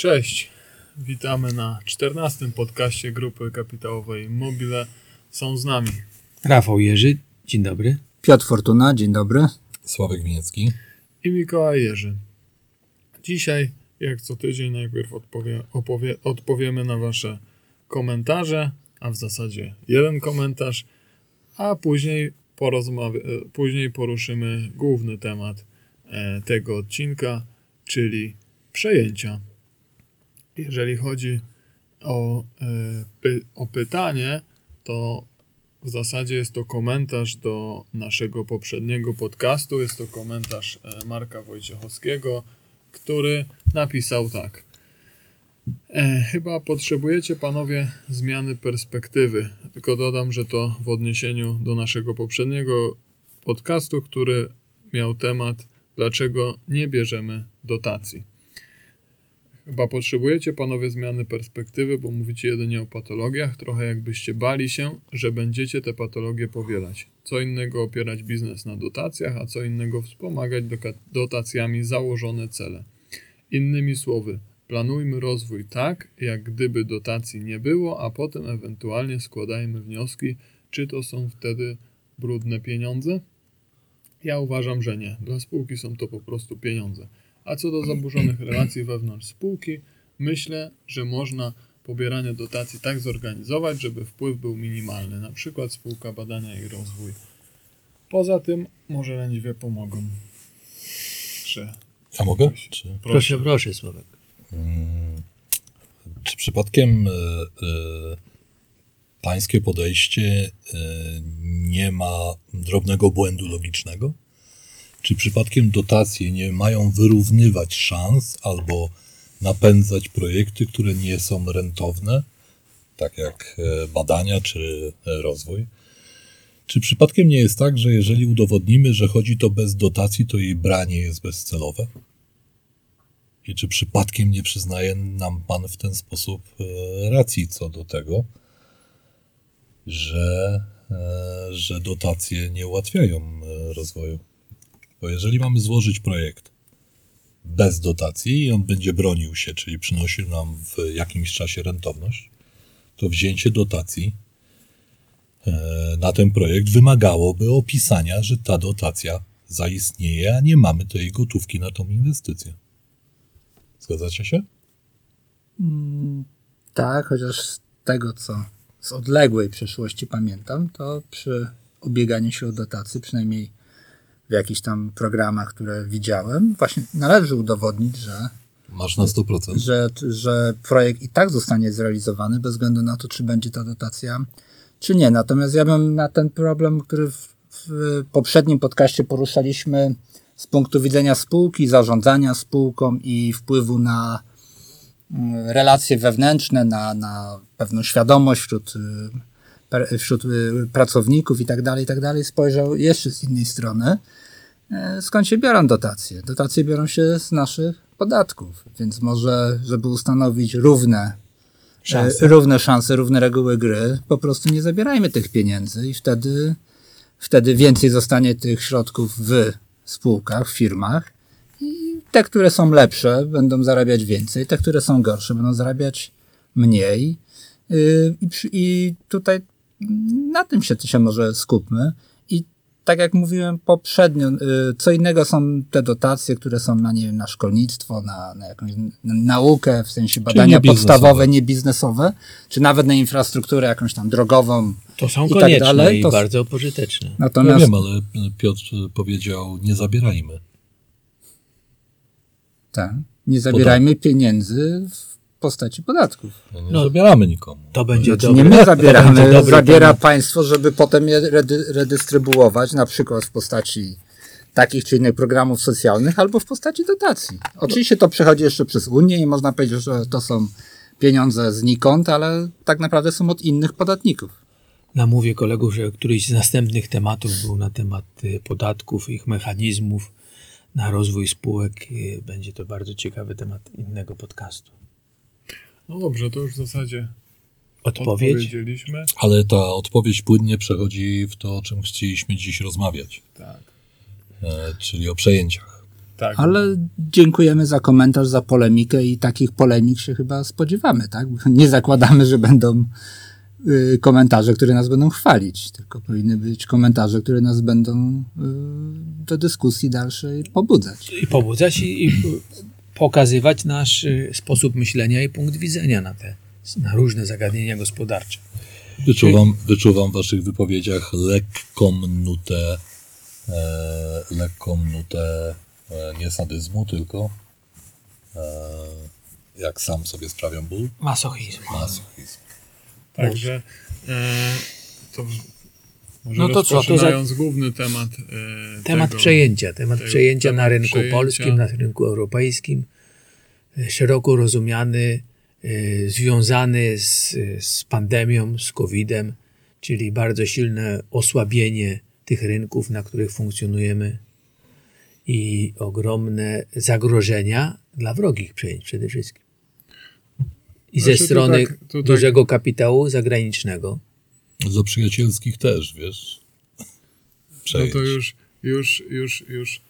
Cześć, witamy na 14 podcaście grupy kapitałowej Mobile. Są z nami Rafał Jerzy, dzień dobry. Piotr Fortuna, dzień dobry. Sławek Winiecki. i Mikołaj Jerzy. Dzisiaj, jak co tydzień, najpierw odpowie, opowie, odpowiemy na Wasze komentarze, a w zasadzie jeden komentarz, a później, później poruszymy główny temat e, tego odcinka, czyli przejęcia. Jeżeli chodzi o, e, py, o pytanie, to w zasadzie jest to komentarz do naszego poprzedniego podcastu. Jest to komentarz e, Marka Wojciechowskiego, który napisał tak. E, chyba potrzebujecie panowie zmiany perspektywy. Tylko dodam, że to w odniesieniu do naszego poprzedniego podcastu, który miał temat dlaczego nie bierzemy dotacji. Chyba potrzebujecie panowie zmiany perspektywy, bo mówicie jedynie o patologiach, trochę jakbyście bali się, że będziecie te patologie powielać. Co innego opierać biznes na dotacjach, a co innego wspomagać dotacjami założone cele. Innymi słowy, planujmy rozwój tak, jak gdyby dotacji nie było, a potem ewentualnie składajmy wnioski, czy to są wtedy brudne pieniądze? Ja uważam, że nie. Dla spółki są to po prostu pieniądze. A co do zaburzonych relacji wewnątrz spółki, myślę, że można pobieranie dotacji tak zorganizować, żeby wpływ był minimalny, na przykład spółka badania i rozwój. Poza tym może leniwie pomogą. Że Ja mogę? Czy, Proszę, proszę, Sławek. czy przypadkiem e, e, pańskie podejście e, nie ma drobnego błędu logicznego? Czy przypadkiem dotacje nie mają wyrównywać szans albo napędzać projekty, które nie są rentowne, tak jak e, badania czy e, rozwój? Czy przypadkiem nie jest tak, że jeżeli udowodnimy, że chodzi to bez dotacji, to jej branie jest bezcelowe? I czy przypadkiem nie przyznaje nam Pan w ten sposób e, racji co do tego, że, że dotacje nie ułatwiają rozwoju? Bo jeżeli mamy złożyć projekt bez dotacji i on będzie bronił się, czyli przynosił nam w jakimś czasie rentowność, to wzięcie dotacji e, na ten projekt wymagałoby opisania, że ta dotacja zaistnieje, a nie mamy tej gotówki na tą inwestycję. Zgadzacie się? Tak, chociaż z tego, co z odległej przeszłości pamiętam, to przy ubieganiu się o dotacje, przynajmniej w jakichś tam programach, które widziałem, właśnie należy udowodnić, że, Masz na 100%. że, że projekt i tak zostanie zrealizowany bez względu na to, czy będzie ta dotacja, czy nie. Natomiast ja bym na ten problem, który w, w poprzednim podcaście poruszaliśmy z punktu widzenia spółki, zarządzania spółką i wpływu na mm, relacje wewnętrzne, na, na pewną świadomość wśród, y, wśród y, pracowników i tak dalej, i tak dalej, spojrzał jeszcze z innej strony, skąd się biorą dotacje. Dotacje biorą się z naszych podatków, więc może, żeby ustanowić równe Szanse. e, równe szanse, równe reguły gry, po prostu nie zabierajmy tych pieniędzy i wtedy, wtedy więcej zostanie tych środków w spółkach, w firmach i te, które są lepsze, będą zarabiać więcej, te, które są gorsze, będą zarabiać mniej. Yy, I, I tutaj na tym się, się może skupmy. Tak jak mówiłem poprzednio, yy, co innego są te dotacje, które są na, nie wiem, na szkolnictwo, na, na jakąś naukę, w sensie badania niebiznesowe. podstawowe, niebiznesowe, czy nawet na infrastrukturę jakąś tam drogową. To są I tak konieczne dalej, i to- bardzo pożyteczne. Ja Natomiast wiem, ale Piotr powiedział, nie zabierajmy. tak, nie zabierajmy pieniędzy w postaci podatków. No nie No, zabieramy nikomu. To będzie Znaczy, dobry, nie my to zabieramy, będzie dobry zabiera temat. państwo, żeby potem je redy, redystrybuować, na przykład w postaci takich czy innych programów socjalnych, albo w postaci dotacji. Oczywiście to przechodzi jeszcze przez Unię i można powiedzieć, że to są pieniądze znikąd, ale tak naprawdę są od innych podatników. Namówię kolegów, że któryś z następnych tematów był na temat y, podatków, ich mechanizmów na rozwój spółek. Y, Będzie to bardzo ciekawy temat innego podcastu. No dobrze, to już w zasadzie Odpowiedź? odpowiedzieliśmy. Ale ta odpowiedź płynnie przechodzi w to, o czym chcieliśmy dziś rozmawiać, Tak. e, czyli o przejęciach. Tak. Ale dziękujemy za komentarz, za polemikę i takich polemik się chyba spodziewamy, tak? Nie zakładamy, że będą y, komentarze, które nas będą chwalić, tylko powinny być komentarze, które nas będą y, do dyskusji dalszej pobudzać. I pobudzać i, i pokazywać nasz y, sposób myślenia i punkt widzenia na te na różne zagadnienia gospodarcze. Wyczuwam, wyczuwam w waszych wypowiedziach lekką nutę, e, lekką nutę e, nie sadyzmu, tylko e, jak sam sobie sprawiam ból, Masochizm. masochizm. Także e, to może No to co, to za- główny temat e, Temat tego, przejęcia, temat tego- przejęcia na rynku przejęcia. polskim, na rynku europejskim, e, szeroko rozumiany, e, związany z, z pandemią, z COVID-em, czyli bardzo silne osłabienie tych rynków, na których funkcjonujemy i ogromne zagrożenia dla wrogich przejęć przede wszystkim. I Znaczy, ze strony tak- tak- dużego kapitału zagranicznego. Do przyjacielskich też, wiesz. No Przejęć. to już, już, już, już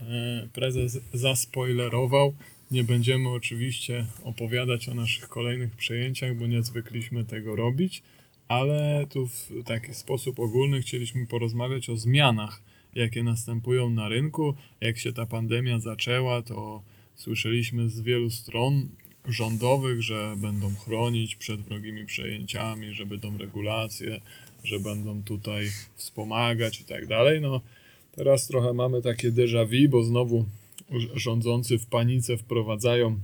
e, prezes zaspoilerował. Nie będziemy oczywiście opowiadać o naszych kolejnych przejęciach, bo nie zwykliśmy tego robić, ale tu w taki sposób ogólny chcieliśmy porozmawiać o zmianach, jakie następują na rynku. Jak się ta pandemia zaczęła, to słyszeliśmy z wielu stron rządowych, że będą chronić przed wrogimi przejęciami, że będą regulacje, że będą tutaj wspomagać i tak dalej. No teraz trochę mamy takie déjà vu, bo znowu rządzący w panice wprowadzają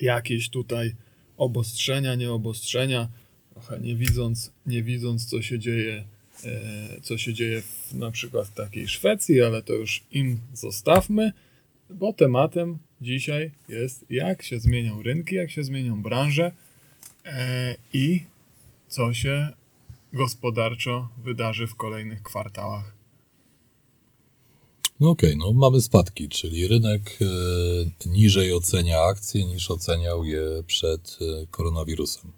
jakieś tutaj obostrzenia, nieobostrzenia, trochę nie widząc, nie widząc co się dzieje, e, co się dzieje w, na przykład w takiej Szwecji, ale to już im zostawmy, bo tematem dzisiaj jest jak się zmienią rynki, jak się zmienią branże e, i co się gospodarczo wydarzy w kolejnych kwartałach. No okej, no mamy spadki, czyli rynek e, niżej ocenia akcje niż oceniał je przed e, koronawirusem.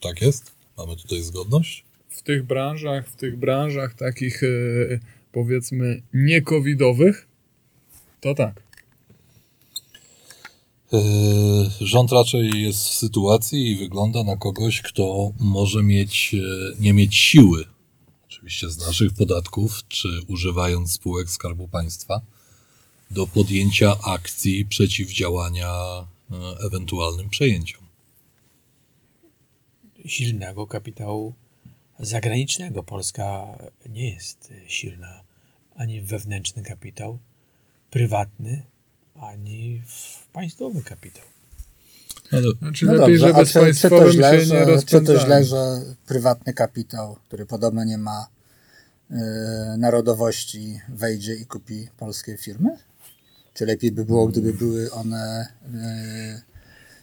Tak jest? Mamy tutaj zgodność? w tych branżach, w tych branżach takich powiedzmy niekowidowych, to tak. E, Rząd raczej jest w sytuacji i wygląda na kogoś, kto może mieć, e, nie mieć siły, oczywiście z naszych podatków, czy używając spółek Skarbu Państwa, do podjęcia akcji przeciwdziałania e, ewentualnym przejęciom. silnego kapitału zagranicznego. Polska nie jest silna ani wewnętrzny kapitał prywatny, ani w państwowy kapitał. Ale Znaczy No lepiej, dobrze, żeby a z czy, czy, państwowym to źle, się nie że, czy to źle, że prywatny kapitał, który podobno nie ma y, narodowości, wejdzie i kupi polskie firmy? Czy lepiej by było, gdyby były one y,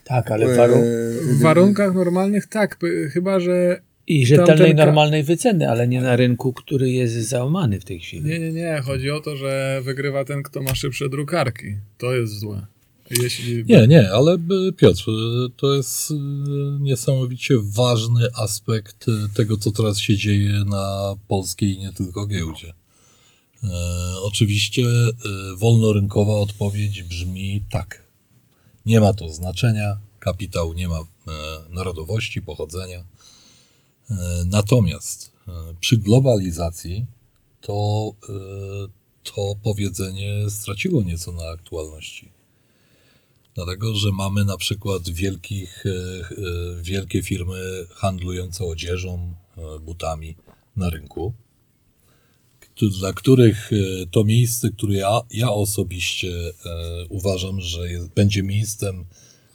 Tak, ale y, warun- W warunkach normalnych tak, chyba że i rzetelnej, normalnej wyceny, ale nie na rynku, który jest załamany w tej chwili. nie, nie, nie, chodzi o to, że wygrywa ten, kto ma szybsze drukarki. To jest złe. Jeśli Nie, nie, ale Piotr, to jest e, niesamowicie ważny aspekt e, tego, co teraz się dzieje na polskiej i nie tylko giełdzie. E, oczywiście e, wolnorynkowa odpowiedź brzmi tak. Nie ma to znaczenia, kapitał nie ma e, narodowości, pochodzenia. Natomiast e, przy globalizacji to, e, to powiedzenie straciło nieco na aktualności. Dlatego, że mamy na przykład wielkich, e, wielkie firmy handlujące odzieżą, butami na rynku, dla których to miejsce, które ja, ja osobiście uważam, że jest, będzie miejscem,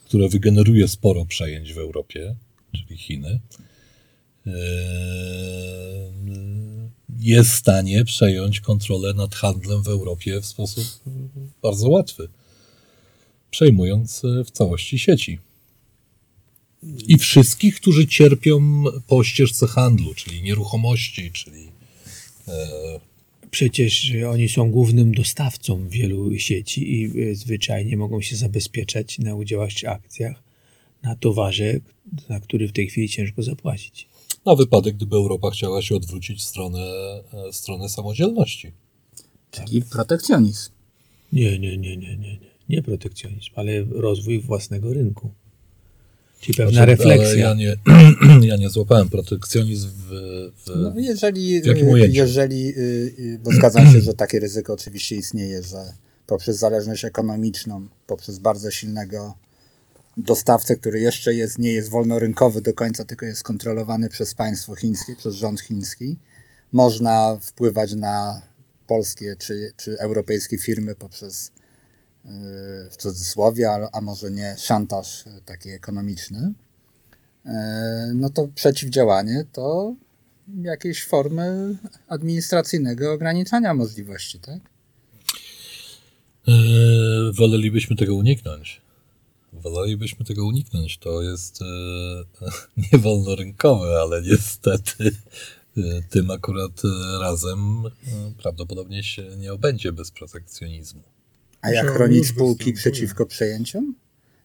które wygeneruje sporo przejęć w Europie, czyli Chiny, jest w stanie przejąć kontrolę nad handlem w Europie w sposób bardzo łatwy przejmując e, w całości sieci. I wszystkich, którzy cierpią po ścieżce handlu, czyli nieruchomości, czyli e, Przecież oni są głównym dostawcą wielu sieci i y, zwyczajnie mogą się zabezpieczać na udziałach czy akcjach na towarze, za który w tej chwili ciężko zapłacić. Na wypadek, gdyby Europa chciała się odwrócić w stronę, e, w stronę samodzielności. czyli protekcjonizm. Nie, nie, nie, nie, nie, nie. Nie protekcjonizm, ale rozwój własnego rynku. Czyli pewna Znaczy, refleksja. ale Ja nie, ja nie złapałem protekcjonizm w, w, No, jeżeli, w jakim y, ujęciu? jeżeli y, y, bo zgadzam się, że takie ryzyko oczywiście istnieje, że poprzez zależność ekonomiczną, poprzez bardzo silnego dostawcę, który jeszcze jest, nie jest wolnorynkowy do końca, tylko jest kontrolowany przez państwo chińskie, przez rząd chiński, można wpływać na polskie czy, czy europejskie firmy poprzez y, w cudzysłowie, a, a może nie szantaż y, taki ekonomiczny, E, no to przeciwdziałanie to jakieś formy administracyjnego ograniczania możliwości, tak? e, wolelibyśmy tego uniknąć. Wolelibyśmy tego uniknąć. To jest e, nie wolnorynkowe, ale niestety e, tym akurat e, razem e, prawdopodobnie się nie obędzie bez protekcjonizmu. A jak chronić spółki przeciwko przejęciom?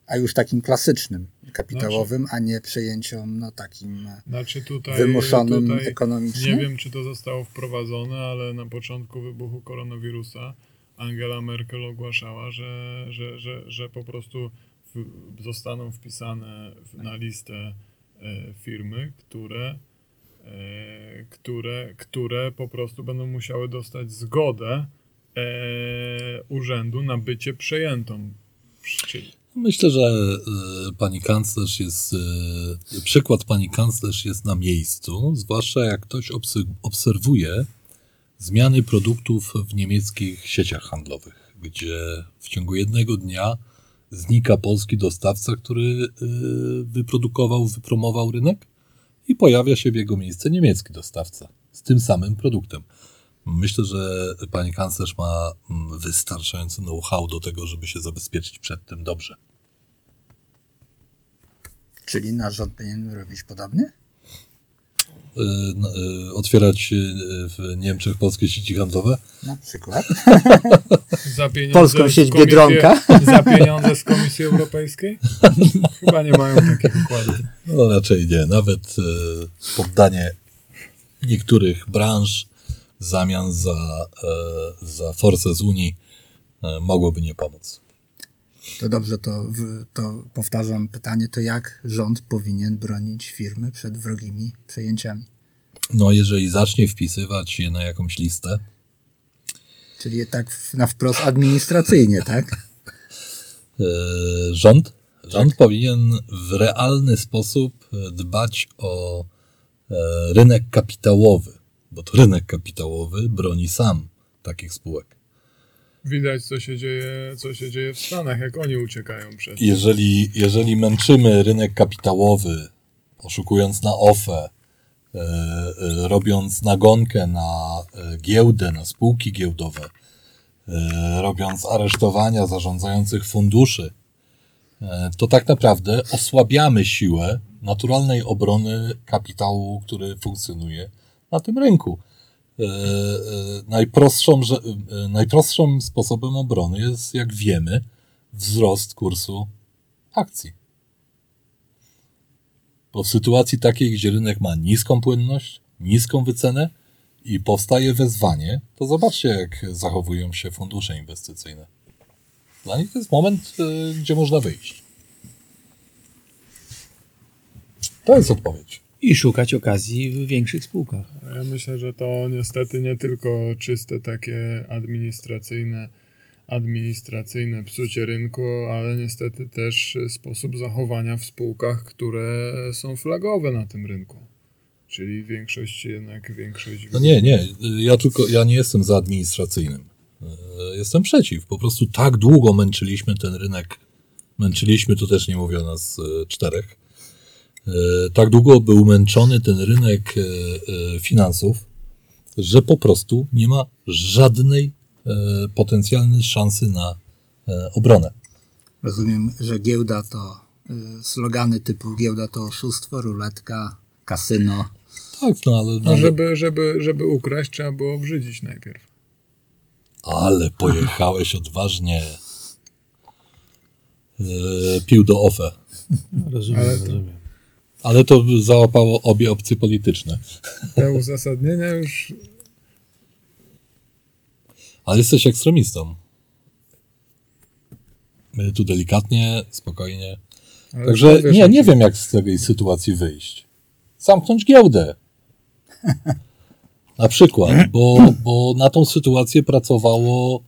A już takim klasycznym, kapitałowym, a nie przejęciom no, takim e, Znaczy tutaj, wymuszonym tutaj ekonomicznie? Nie wiem, czy to zostało wprowadzone, ale na początku wybuchu koronawirusa Angela Merkel ogłaszała, że, że, że, że po prostu w, zostaną wpisane w, na listę e, firmy, które, e, które, które po prostu będą musiały dostać zgodę e, urzędu na bycie przejętą. Czyli Myślę, że pani kanclerz jest, przykład pani kanclerz jest na miejscu, zwłaszcza jak ktoś obse- obserwuje zmiany produktów w niemieckich sieciach handlowych, gdzie w ciągu jednego dnia znika polski dostawca, który e, wyprodukował, wypromował rynek i pojawia się w jego miejsce niemiecki dostawca z tym samym produktem. Myślę, że pani kanclerz ma mm, wystarczający know-how do tego, żeby się zabezpieczyć przed tym dobrze. Czyli nasz rząd powinien robić podobnie? Y, y, Otwierać y, w Niemczech polskie sieci handlowe? Na przykład. Za pieniądze Polską sieć komisji- Biedronka. Za pieniądze z Komisji Europejskiej? Chyba nie mają takich układów. No raczej nie. Nawet poddanie niektórych branż w zamian za, za force z Unii mogłoby nie pomóc. To dobrze, to, to powtarzam pytanie, to jak rząd powinien bronić firmy przed wrogimi przejęciami? No jeżeli zacznie wpisywać je na jakąś listę, Czyli tak na wprost administracyjnie, tak? e, rząd, rząd powinien w realny sposób e, dbać o e, rynek kapitałowy, bo to rynek kapitałowy broni sam takich spółek. Widać, co się dzieje, co się dzieje w Stanach, jak oni uciekają przed. Jeżeli, jeżeli męczymy rynek kapitałowy, oszukując na OFE, e, e, robiąc nagonkę na e, giełdę, na spółki giełdowe, robiąc aresztowania zarządzających funduszy, to tak naprawdę osłabiamy siłę naturalnej obrony kapitału, który funkcjonuje na tym rynku. E, e, najprostszą, że- e, najprostszym sposobem obrony jest, jak wiemy, wzrost kursu akcji. Bo w sytuacji takiej, gdzie rynek ma niską płynność, niską wycenę i powstaje wezwanie, to zobaczcie, jak zachowują się fundusze inwestycyjne. Dla nich to jest moment, gdzie można wyjść. To jest odpowiedź. I szukać okazji w większych spółkach. Ja myślę, że to niestety nie tylko czyste takie administracyjne, administracyjne psucie rynku, ale niestety też sposób zachowania w spółkach, które są flagowe na tym rynku. Czyli większość jednak większość. No nie, nie, ja tylko, ja nie jestem za administracyjnym. E, Jestem przeciw. Po prostu tak długo męczyliśmy ten rynek, męczyliśmy, to też nie mówię o nas e, czterech, tak długo był męczony ten rynek e, e, finansów, że po prostu nie ma żadnej e, potencjalnej szansy na e, obronę. Rozumiem, że giełda to slogany typu giełda to oszustwo, ruletka, kasyno. Tak, no ale, No, żeby, żeby, żeby ukraść, trzeba było obrzydzić najpierw. ale pojechałeś odważnie. E, Pił do OFE. Rozumiem, Ale to- rozumiem. Ale to załapało obie opcje polityczne. Te uzasadnienia już Ale jesteś ekstremistą. My tu delikatnie, spokojnie. Ale Także powiesz, nie, nie wiem, jak z tej sytuacji wyjść. Zamknąć giełdę. Na przykład, bo, bo na tą sytuację pracowało.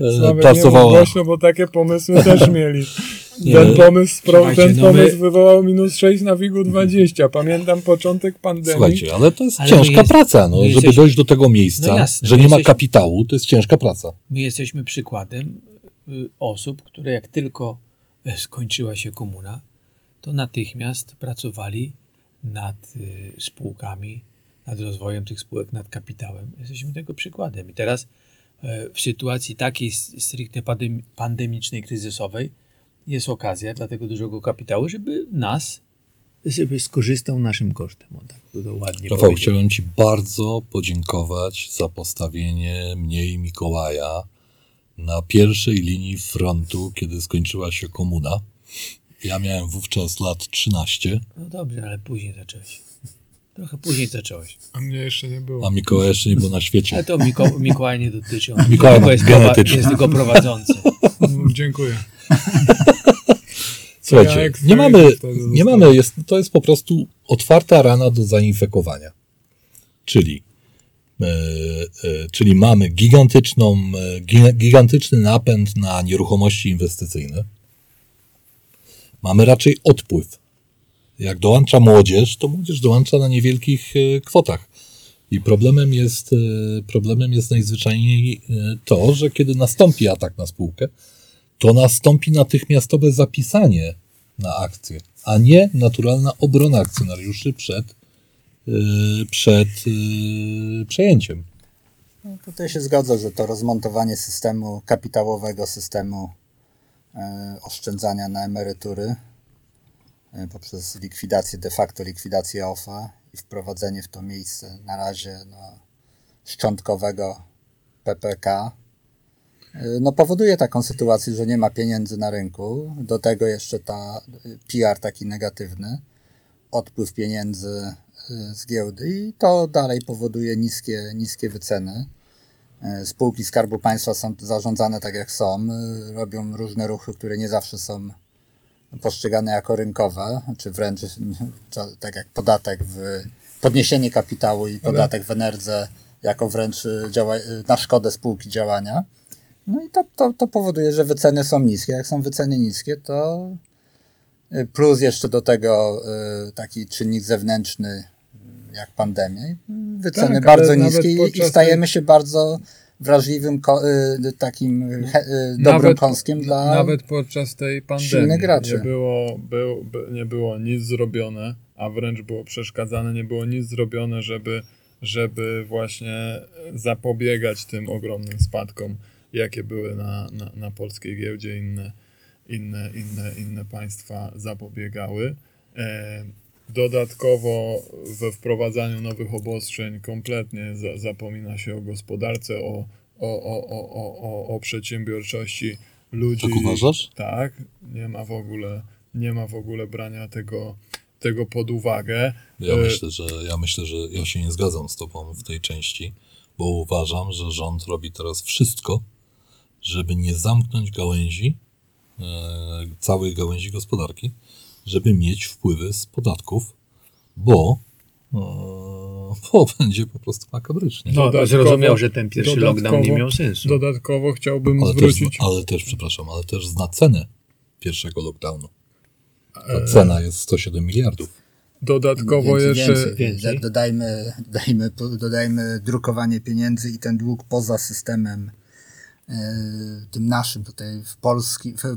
E, nie pracowało. mów głośno, bo takie pomysły też mieli. Ten pomysł, pro, ten no pomysł my- wywołał minus 6 na WIG-u 20. Pamiętam początek pandemii. Słuchajcie, ale to jest Ale ciężka jest- praca, no, żeby jesteśmy- dojść do tego miejsca, No jasne, że nie ma kapitału, to jest ciężka praca. My jesteśmy przykładem y, osób, które jak tylko e, skończyła się komuna, to natychmiast pracowali nad y, spółkami, nad rozwojem tych spółek, nad kapitałem. Jesteśmy tego przykładem. I teraz e, w sytuacji takiej stricte pandem- pandemicznej, kryzysowej jest okazja dla tego dużego kapitału, żeby nas, żeby skorzystał naszym kosztem. O tak to ładnie Rafał, chciałem Ci bardzo podziękować za postawienie mnie i Mikołaja na pierwszej linii frontu, kiedy skończyła się komuna. Ja miałem wówczas lat 13, No dobrze, ale później zacząłeś. Trochę później zacząłeś. A mnie jeszcze nie było. a Mikołaj jeszcze nie był na świecie. Ale to Miko, Mikołaj nie dotyczy. On Mikołaj ma jest, jest tylko prowadzący. Dziękuję. Słuchajcie, jak nie mamy, nie mamy jest, to jest po prostu otwarta rana do zainfekowania. Czyli, e, e, czyli mamy gigantyczną, e, gi- gigantyczny napęd na nieruchomości inwestycyjne. Mamy raczej odpływ. Jak dołącza młodzież, to młodzież dołącza na niewielkich e, kwotach. I problemem jest, e, problemem jest najzwyczajniej to, że kiedy nastąpi atak na spółkę, to nastąpi natychmiastowe zapisanie na akcję, a nie naturalna obrona akcjonariuszy przed, yy, przed yy, przejęciem. No, tutaj się zgodzę, że to rozmontowanie systemu kapitałowego, systemu e, oszczędzania na emerytury e, poprzez likwidację, de facto likwidację OFA i wprowadzenie w to miejsce na razie no, szczątkowego PPK, no powoduje taką sytuację, że nie ma pieniędzy na rynku. Do tego jeszcze ta e, PR taki negatywny, odpływ pieniędzy e, z giełdy i to dalej powoduje niskie, niskie wyceny. E, Spółki Skarbu Państwa są zarządzane tak jak są, robią różne ruchy, które nie zawsze są postrzegane jako rynkowe, czy wręcz tak jak podatek w podniesienie kapitału i podatek w Enerdze jako wręcz działa, na szkodę spółki działania. No i to, to, to powoduje, że wyceny są niskie. Jak są wyceny niskie, to e, plus jeszcze do tego e, taki czynnik zewnętrzny e, jak pandemia. Wyceny Tak, bardzo niskie i- stajemy się bardzo wrażliwym, y, takim y, he, y, dobrym Nawet- kąskiem dla... Nawet podczas tej pandemii graczy. nie było, był, by, nie było nic zrobione, a wręcz było przeszkadzane, nie było nic zrobione, żeby, żeby właśnie zapobiegać tym ogromnym spadkom, jakie były na, na, na polskiej giełdzie, inne, inne, inne, inne państwa zapobiegały. E, Dodatkowo we wprowadzaniu nowych obostrzeń kompletnie za, zapomina się o gospodarce, o, o, o, o, o, o, o przedsiębiorczości ludzi. Tak uważasz? Tak, nie ma w ogóle, nie ma w ogóle brania tego, tego pod uwagę. Ja E, myślę, że ja myślę, że ja się nie zgadzam z tobą w tej części, bo uważam, że rząd robi teraz wszystko, żeby nie zamknąć gałęzi, e, całej gałęzi gospodarki, żeby mieć wpływy z podatków, bo, e, bo będzie po prostu makabrycznie. No, Dodatkowo- zrozumiał, że ten pierwszy lockdown nie miał sensu. Dodatkowo chciałbym ale, też, zwrócić. ale też, przepraszam, ale też zna cenę pierwszego lockdownu. Ta e, cena jest 107 miliardów. Dodatkowo Więcej, jeszcze. więcej. więcej. Do- Dodajmy, dodajmy, dodajmy drukowanie pieniędzy i ten dług poza systemem tym naszym tutaj w Polski, w, e,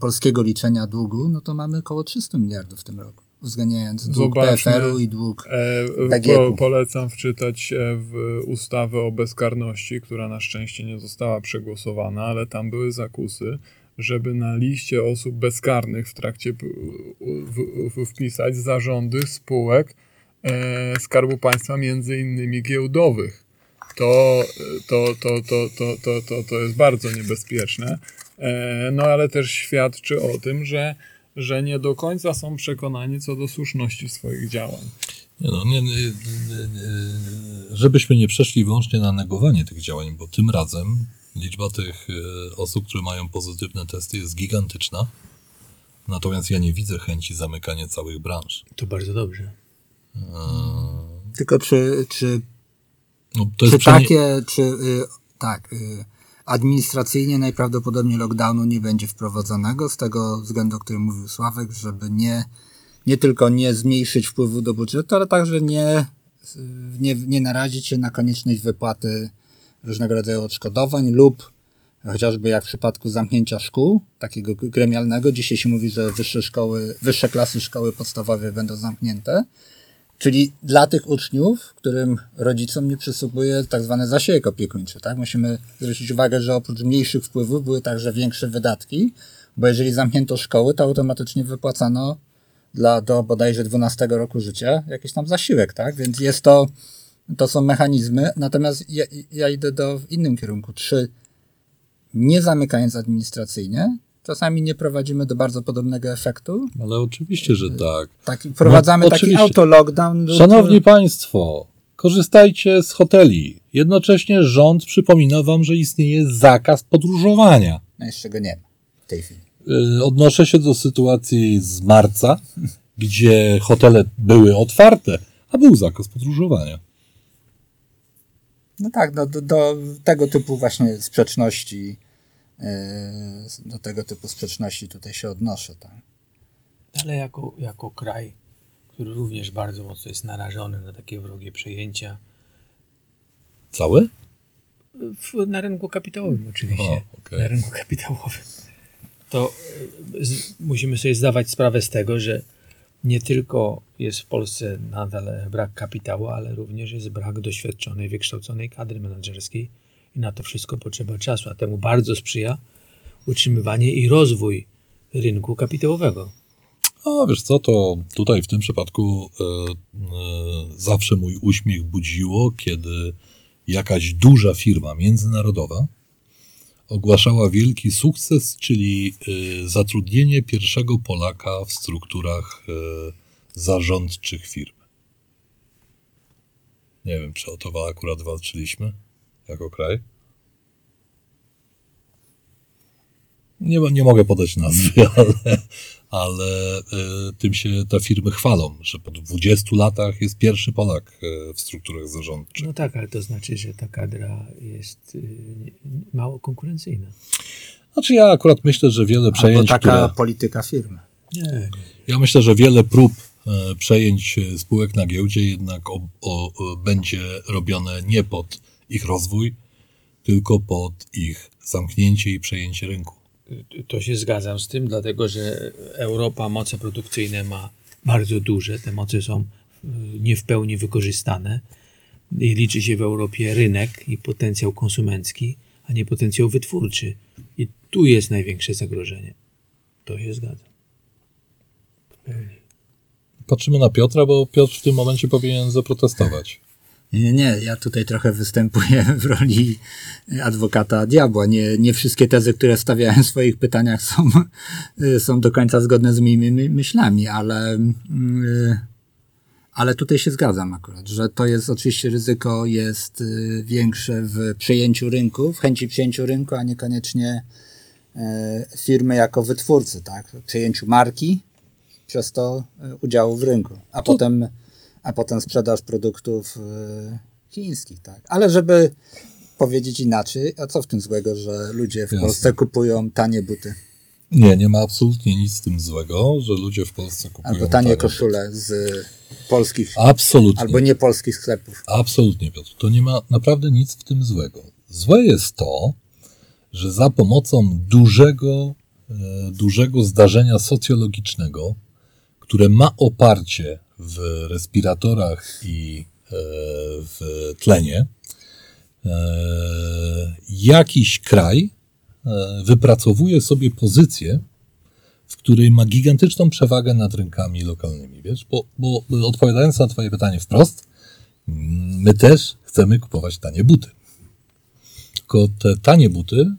polskiego liczenia długu, no to mamy około 300 miliardów w tym roku, uwzględniając dług. PFR-u i dług E, po, polecam wczytać w ustawę o bezkarności, która na szczęście nie została przegłosowana, ale tam były zakusy, żeby na liście osób bezkarnych w trakcie w, w, wpisać zarządy spółek e, Skarbu Państwa, między innymi giełdowych. To, to, to, to, to, to, to, to jest bardzo niebezpieczne. E, no ale też świadczy o tym, że, że nie do końca są przekonani co do słuszności swoich działań. Nie no, nie, nie, żebyśmy nie przeszli wyłącznie na negowanie tych działań, bo tym razem Liczba tych e, osób, które mają pozytywne testy jest gigantyczna. Natomiast ja nie widzę chęci zamykania całych branż. To bardzo dobrze. Tylko czy, czy, No, czy przenie- takie, czy y, tak, y, administracyjnie najprawdopodobniej lockdownu nie będzie wprowadzonego z tego względu, o którym mówił Sławek, żeby nie, nie tylko nie zmniejszyć wpływu do budżetu, ale także nie, nie, nie narazić się na konieczność wypłaty różnego rodzaju odszkodowań lub chociażby jak w przypadku zamknięcia szkół, takiego gremialnego, dzisiaj się mówi, że wyższe szkoły, wyższe klasy szkoły podstawowe będą zamknięte, Czyli dla tych uczniów, którym rodzicom nie przysługuje tak zwany zasiłek opiekuńczy, tak? Musimy zwrócić uwagę, że oprócz mniejszych wpływów były także większe wydatki, bo jeżeli zamknięto szkoły, to automatycznie wypłacano dla do bodajże 12 roku życia jakiś tam zasiłek, tak? Więc jest to, to są mechanizmy. Natomiast ja, ja idę do w innym kierunku. Czy nie zamykając administracyjnie, czasami nie prowadzimy do bardzo podobnego efektu? Ale oczywiście, że tak. Taki, wprowadzamy No, taki auto-lockdown. Szanowni Państwo, korzystajcie z hoteli. Jednocześnie rząd przypomina Wam, że istnieje zakaz podróżowania. No jeszcze go nie ma w tej chwili. Yy, Odnoszę się do sytuacji z marca, gdzie hotele były otwarte, a był zakaz podróżowania. No tak, no, do, do tego typu właśnie sprzeczności, do tego typu sprzeczności tutaj się odnoszę. Tak. Ale jako, jako kraj, który również bardzo mocno jest narażony na takie wrogie przejęcia, Całe? w, na rynku kapitałowym oczywiście, O, okej. na rynku kapitałowym, to y, z, musimy sobie zdawać sprawę z tego, że nie tylko jest w Polsce nadal brak kapitału, ale również jest brak doświadczonej, wykształconej kadry menedżerskiej i na to wszystko potrzeba czasu, a temu bardzo sprzyja utrzymywanie i rozwój rynku kapitałowego. A wiesz co, to tutaj w tym przypadku e, e, zawsze mój uśmiech budziło, kiedy jakaś duża firma międzynarodowa ogłaszała wielki sukces, czyli e, zatrudnienie pierwszego Polaka w strukturach e, zarządczych firm. Nie wiem, czy o to akurat walczyliśmy jako kraj. Nie, nie mogę podać nazwy, ale, ale e, tym się te firmy chwalą, że po 20 latach jest pierwszy Polak e, w strukturach zarządczych. No tak, ale to znaczy, że ta kadra jest y, nie- mało konkurencyjna. Znaczy ja akurat myślę, że wiele Albo przejęć, taka które, polityka firmy. Nie, ja myślę, że wiele prób e, przejęć e, spółek na giełdzie jednak o, o, o, będzie robione nie pod ich rozwój, tylko pod ich zamknięcie i przejęcie rynku. To się zgadzam z tym, dlatego że Europa moce produkcyjne ma bardzo duże, te moce są y, nie w pełni wykorzystane. I liczy się w Europie rynek i potencjał konsumencki, a nie potencjał wytwórczy. I tu jest największe zagrożenie. To się pełni. Patrzymy na Piotra, bo Piotr w tym momencie powinien zaprotestować. Nie, nie, ja tutaj trochę występuję w roli adwokata diabła. Nie, nie wszystkie tezy, które stawiałem w swoich pytaniach są, są do końca zgodne z moimi my- myślami, ale, y, ale tutaj się zgadzam akurat, że to jest oczywiście ryzyko jest y, większe w przejęciu rynku, w chęci przejęciu rynku, a niekoniecznie e, firmy jako wytwórcy, tak? W przejęciu marki, przez to e, udziału w rynku, a potem, a potem sprzedaż produktów e, chińskich, tak. Ale żeby powiedzieć inaczej, a co w tym złego, że ludzie w Jasne. Polsce kupują tanie buty Nie, nie ma absolutnie nic z tym złego, że ludzie w Polsce kupują albo tanie tanie koszule z polskich Absolutnie. albo nie polskich sklepów. Absolutnie, Piotr. To nie ma naprawdę nic w tym złego. Złe jest to, że za pomocą dużego, e, dużego zdarzenia socjologicznego, które ma oparcie w respiratorach i e, w tlenie, e, jakiś kraj e, wypracowuje sobie pozycję, w której ma gigantyczną przewagę nad rynkami lokalnymi. Wiesz? Bo, bo odpowiadając na Twoje pytanie wprost, my też chcemy kupować tanie buty. Tylko te tanie buty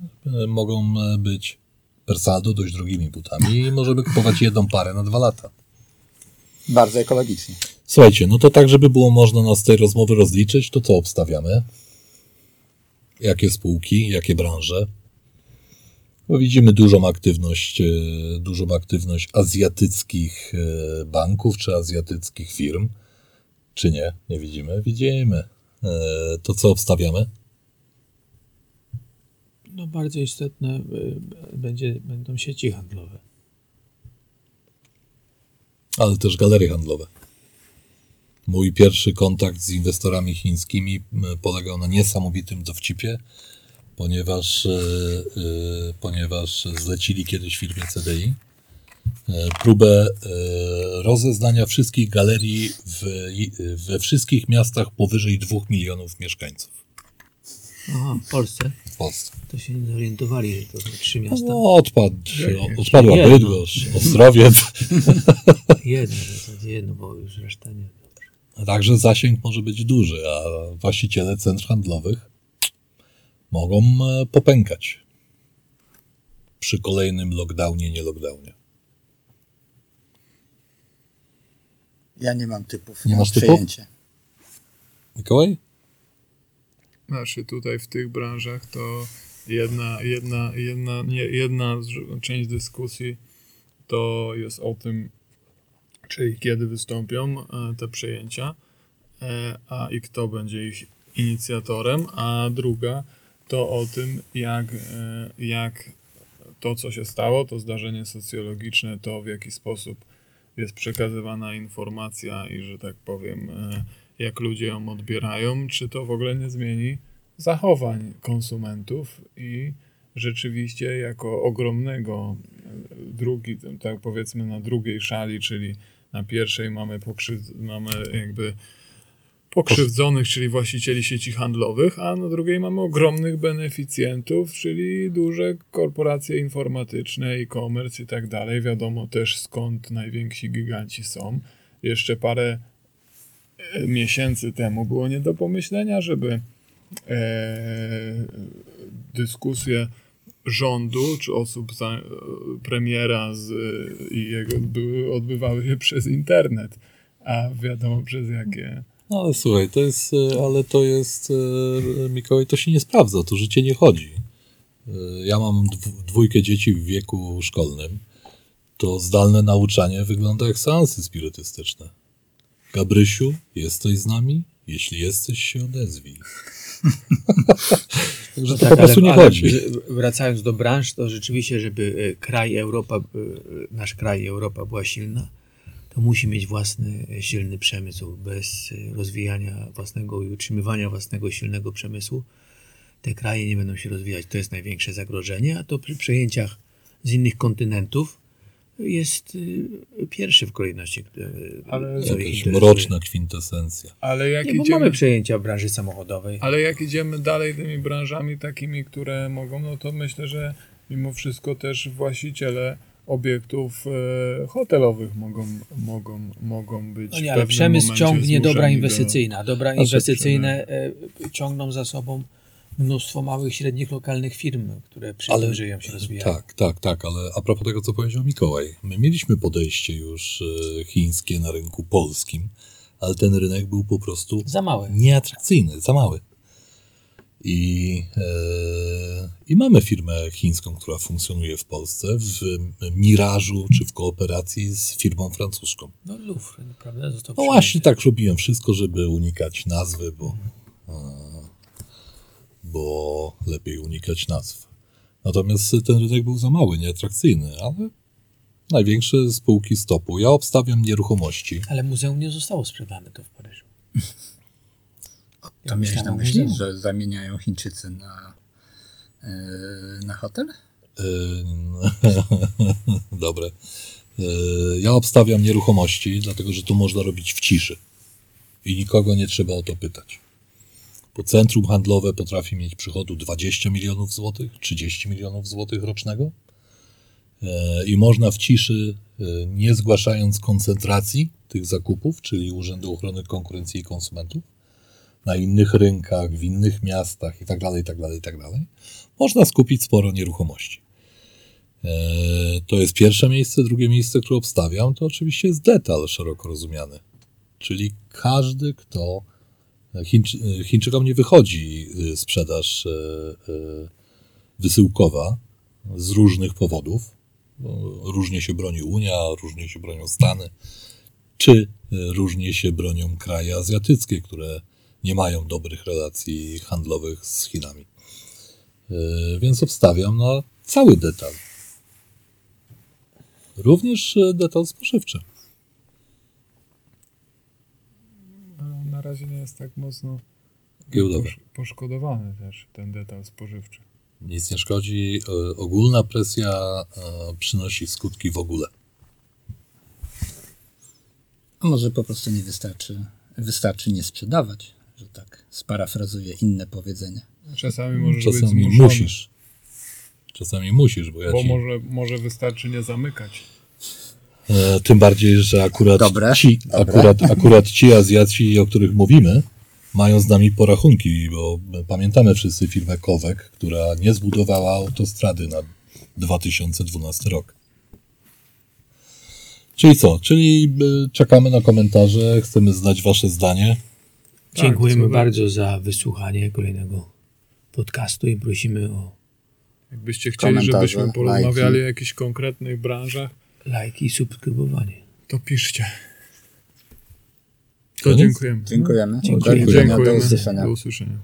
mogą być per saldo dość drogimi butami i możemy kupować jedną parę na dwa lata. Bardzo ekologicznie. Słuchajcie, no to tak, żeby było można nas z tej rozmowy rozliczyć, to co obstawiamy? Jakie spółki, jakie branże? Bo widzimy dużą aktywność, e, dużą aktywność azjatyckich e, banków czy azjatyckich firm. Czy nie? Nie widzimy? Widzimy. E, To co obstawiamy? No bardzo istotne będzie, będą sieci handlowe. Ale też galerie handlowe. Mój pierwszy kontakt z inwestorami chińskimi polegał na niesamowitym dowcipie, ponieważ, e, ponieważ zlecili kiedyś firmie CDI e, próbę e, rozeznania wszystkich galerii w, we wszystkich miastach powyżej 2 milionów mieszkańców Aha, w Polsce w Polsce. to się nie zorientowali, że to są trzy miasta. No, odpadł, odpadła Jedno. Bydgoszcz, Ostrowiec. Jedno, w zasadzie jedno, bo już reszta nie. Także zasięg może być duży, a właściciele centr handlowych mogą e, popękać przy kolejnym lockdownie, nie lockdownie. Ja nie mam typów. Nie mam masz typów? Mikołaj? Znaczy tutaj w tych branżach to jedna, jedna, jedna, nie, jedna część dyskusji to jest o tym, czy i kiedy wystąpią e, te przejęcia, e, a i kto będzie ich inicjatorem, a druga to o tym, jak, e, jak to, co się stało, to zdarzenie socjologiczne, to w jaki sposób jest przekazywana informacja i, że tak powiem, jak ludzie ją odbierają, czy to w ogóle nie zmieni zachowań konsumentów i rzeczywiście jako ogromnego drugi, tak powiedzmy na drugiej szali, czyli na pierwszej mamy, pokrzywd- mamy jakby pokrzywdzonych, czyli właścicieli sieci handlowych, a na drugiej mamy ogromnych beneficjentów, czyli duże korporacje informatyczne, e-commerce i tak dalej. Wiadomo też skąd najwięksi giganci są. Jeszcze parę miesięcy temu było nie do pomyślenia, żeby e, dyskusje rządu czy osób za, e, premiera z, e, i jego były, odbywały się przez internet, a wiadomo przez jakie. No ale słuchaj, to jest, ale to jest, Mikołaj, to się nie sprawdza, to życie nie chodzi. Ja mam dw- dwójkę dzieci w wieku szkolnym. To zdalne nauczanie wygląda jak seansy spirytystyczne. Gabrysiu, jesteś z nami? Jeśli jesteś, się odezwij. Także to Tak, po prostu ale- nie ale chodzi. Wracając do branż, to rzeczywiście, żeby e, kraj Europa, e, nasz kraj Europa była silna, to musi mieć własny e, silny przemysł. Bez rozwijania własnego i utrzymywania własnego silnego przemysłu te kraje nie będą się rozwijać. To jest największe zagrożenie, a to przy przejęciach z innych kontynentów jest e, pierwszy w kolejności. e, Ale- Jakaś mroczna kwintesencja. Ale jak Nie, idziemy mamy przejęcia w branży samochodowej. Ale jak idziemy dalej tymi branżami takimi, które mogą, no to myślę, że mimo wszystko też właściciele obiektów e, hotelowych mogą, mogą, mogą być. No nie, ale przemysł ciągnie dobra inwestycyjna. Dobra inwestycyjne e, ciągną za sobą mnóstwo małych, średnich, lokalnych firm, które Ale- żyją się rozwijają. Tak, tak, tak, ale a propos tego, co powiedział Mikołaj, my mieliśmy podejście już e, chińskie na rynku polskim, ale ten rynek był po prostu Za małe. nieatrakcyjny, za mały. I, e, I mamy firmę chińską, która funkcjonuje w Polsce w mirażu czy w kooperacji z firmą francuską. No Louvre, prawda? Został No właśnie tak robiłem wszystko, żeby unikać nazwy, bo, e, bo lepiej unikać nazw. Natomiast ten rynek był za mały, nieatrakcyjny, ale największe spółki stopu. Ja obstawiam nieruchomości. Ale muzeum nie zostało sprzedane to w Paryżu. To miałeś na myśli, muzeum. że zamieniają Chińczycy na, yy, na hotel? Yy, Dobre. Yy, Ja obstawiam nieruchomości, dlatego że tu można robić w ciszy. I nikogo nie trzeba o to pytać. Bo centrum handlowe potrafi mieć przychodu 20 milionów złotych, 30 milionów złotych rocznego. Yy, I można w ciszy, yy, nie zgłaszając koncentracji tych zakupów, czyli Urzędu Ochrony Konkurencji i Konsumentów, na innych rynkach, w innych miastach itd., itd., itd., można skupić sporo nieruchomości. E, To jest pierwsze miejsce. Drugie miejsce, które obstawiam, to oczywiście jest detal szeroko rozumiany. Czyli każdy, kto e, Chińczy, Chińczykom nie wychodzi y, sprzedaż y, y, wysyłkowa z różnych powodów. Różnie się broni Unia, różnie się bronią Stany, czy różnie się bronią kraje azjatyckie, które nie mają dobrych relacji handlowych z Chinami. Więc obstawiam na cały detal. Również detal spożywczy. Ale on na razie nie jest tak mocno Giełdowy. posz- poszkodowany też, ten detal spożywczy. Nic nie szkodzi. y, Ogólna presja y, przynosi skutki w ogóle. A może po prostu nie wystarczy, wystarczy nie sprzedawać, że tak sparafrazuję inne powiedzenie. Czasami możesz być Czasami zmuszony, musisz. Czasami musisz, bo ja bo ci... może, może wystarczy nie zamykać. E, tym bardziej, że akurat Dobre, ci, dobre. akurat, akurat ci Azjaci, o których mówimy, mają z nami porachunki, bo pamiętamy wszyscy firmę Kowek, która nie zbudowała autostrady na 2012 rok. Czyli co? Czyli y, czekamy na komentarze, chcemy znać wasze zdanie. Dziękujemy co wy- bardzo za wysłuchanie kolejnego podcastu i prosimy o Jakbyście chcieli, żebyśmy porozmawiali o jakichś konkretnych branżach, lajki i subskrybowanie. to piszcie. To Koniec? dziękujemy. Dziękujemy. Dziękujemy. Do Dziękujemy. usłyszenia. Do usłyszenia.